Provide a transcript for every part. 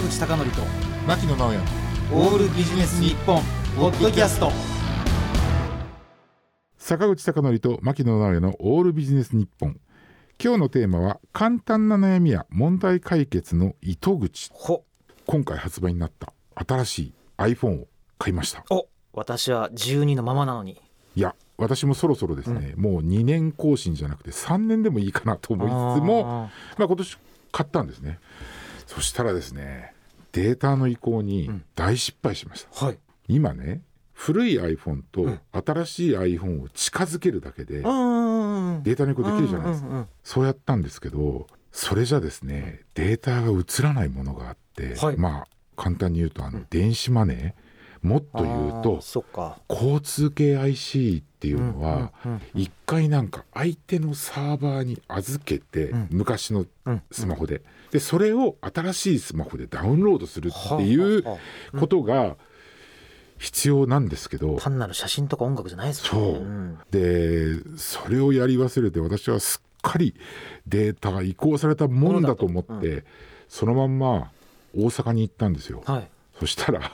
坂口孝則と牧野直哉。オールビジネス日本ポッドキャスト。坂口孝則と牧野直哉のオールビジネス日本。今日のテーマは簡単な悩みや問題解決の糸口。ほ。今回発売になった新しい iPhone を買いました。お私は12のままなのに。いや私もそろそろですね、もう2年更新じゃなくて3年でもいいかなと思いつつもあまあ、今年買ったんですねそしたらですねデータの移行に大失敗しました、ーはい。今ね古い iPhone と新しい iPhone を近づけるだけでうんデータの移行できるじゃないですか、うんうんそうやったんですけどそれじゃですねデータが映らないものがあって、はい。まあ簡単に言うとあの電子マネーもっと言うと交通系 IC っていうのは一回なんか相手のサーバーに預けてうん。昔のうん。スマホで。でそれを新しいスマホでダウンロードするっていうことが必要なんですけど単なる写真とか音楽じゃないですもんね。そう。ん。でそれをやり忘れて私はすっかりデータが移行されたもんだと思って、そのまんま大阪に行ったんですよ。はい。そしたら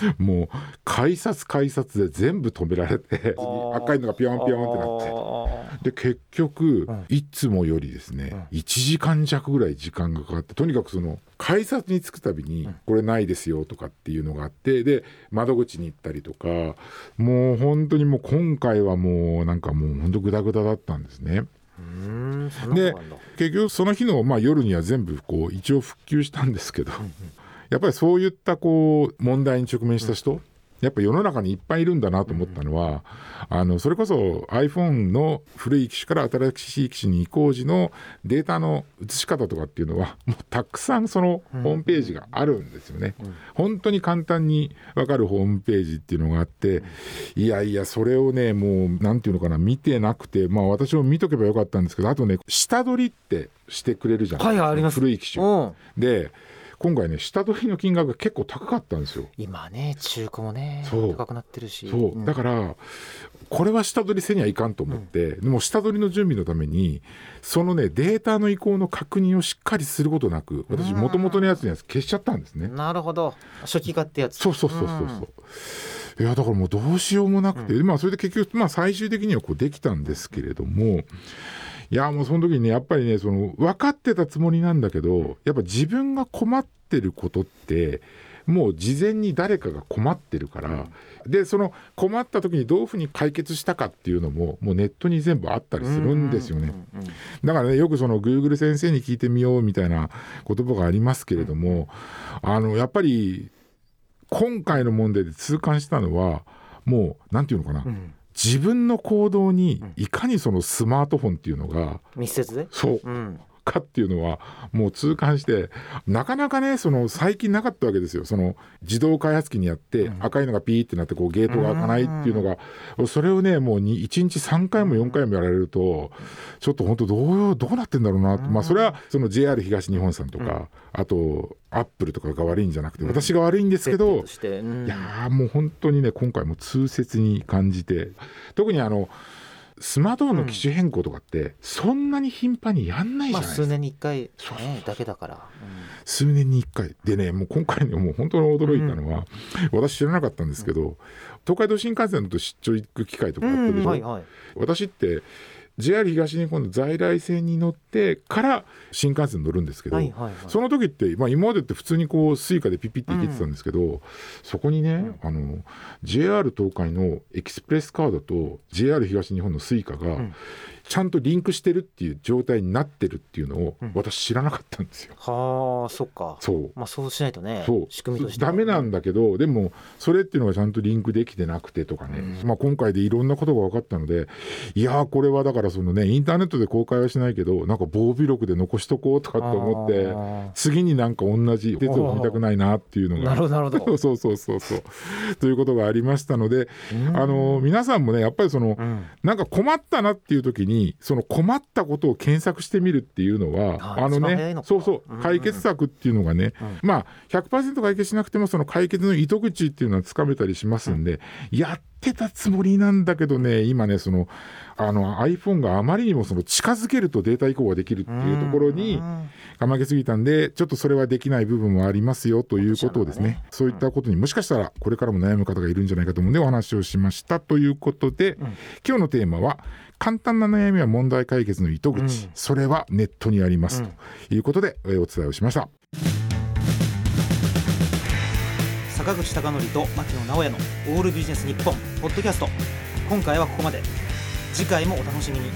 もう改札改札で全部止められてー。赤いのがピヨンピヨンってなって。で結局、ん。いつもよりですね、1時間弱ぐらい時間がかかってとにかくその改札に着くたびに「これないですよ」とかっていうのがあってで窓口に行ったりとかもう本当にもう今回はもうなんかもう本当グダグダだったんですね。で結局その日の、まあ、夜には全部こう一応復旧したんですけど、やっぱりそういったこう問題に直面した人、やっぱ世の中にいっぱいいるんだなと思ったのは、あのそれこそ iPhone の古い機種から新しい機種に移行時のデータの移し方とかっていうのはもうたくさんそのホームページがあるんですよね。本当に簡単に分かるホームページっていうのがあって、いやいやそれをねもうなんていうのかな見てなくてまあ私も見とけばよかったんですけどあとね下取りってしてくれるじゃないはいあります。古い機種。うん。で今回ね下取りの金額が結構高かったんですよ。今ね中古もね高くなってるし。そう。だからこれは下取りせにはいかんと思って、でも下取りの準備のためにそのねデータの移行の確認をしっかりすることなく私もともとのやつのやつ消しちゃったんですね。なるほど。初期化ってやつ。そうそうそうそうそう。いやだからもうどうしようもなくて、まあそれで結局まあ最終的にはこうできたんですけれどもいやもうその時にねやっぱりねその分かってたつもりなんだけどやっぱ自分が困ってることってもう事前に誰かが困ってるから、でその困った時にどういうふうに解決したかっていうのももうネットに全部あったりするんですよね。だからねよくその Google 先生に聞いてみようみたいな言葉がありますけれども、あのやっぱり今回の問題で痛感したのはもうなんていうのかな、自分の行動にいかにそのスマートフォンっていうのが、密接？でそう。うんかっていうのはもう痛感してなかなかねその最近なかったわけですよ。その自動開発機にやって赤いのがピーってなってこうゲートが開かないっていうのがそれをねもうに1日3回も4回もやられるとちょっと本当どうどうなってんだろうなと。まあそれはその JR 東日本さんとかあとアップルとかが悪いんじゃなくて私が悪いんですけどいやーもう本当にね今回も痛切に感じて特にあのスマートフォンの機種変更とかってそんなに頻繁にやんないじゃまあないですか、数年に一回そうそうねだけだから。数年に1回。でねもう今回ねもう本当に驚いたのは、私知らなかったんですけど、東海道新幹線のと出張行く機会とかあったでしょ、はいはい。私って JR 東日本の在来線に乗ってから新幹線乗るんですけど、はいはいはい。その時って、まあ、今までって普通にこうスイカでピッピッて行けてたんですけど、そこにね、あの JR 東海のエキスプレスカードと JR 東日本のスイカがちゃんとリンクしてるっていう状態になってるっていうのを私知らなかったんですよ。はあそっか。そう。まあそうしないとねそう。仕組みとしてはダメなんだけどでもそれっていうのがちゃんとリンクできてなくてとかね、まあ、今回でいろんなことが分かったのでいやーこれはだからそのねインターネットで公開はしないけどなんか防備録で残しとこうとかって思って次になんか同じ轍を踏みたくないなっていうのが。なるほどなるほど。そうそうそうそう。ということがありましたので、あの皆さんもねやっぱりその、うん。なんか困ったなっていう時ににその困ったことを検索してみるっていうのはああのねそうそう解決策っていうのがね、まあ100%解決しなくてもその解決の糸口っていうのはつかめたりしますんで、やってたつもりなんだけどね今ねそのあの iPhone があまりにもその近づけるとデータ移行ができるっていうところにうん。かまけすぎたんでちょっとそれはできない部分もありますよということをですね。ねそういったことにもしかしたらこれからも悩む方がいるんじゃないかと思うんでお話をしましたということで、今日のテーマは簡単な悩みは問題解決の糸口、うん。それはネットにあります、うん。ということでえーお伝えをしました。坂口孝則と牧野直哉のオールビジネス日本ポッドキャスト。今回はここまで。次回もお楽しみに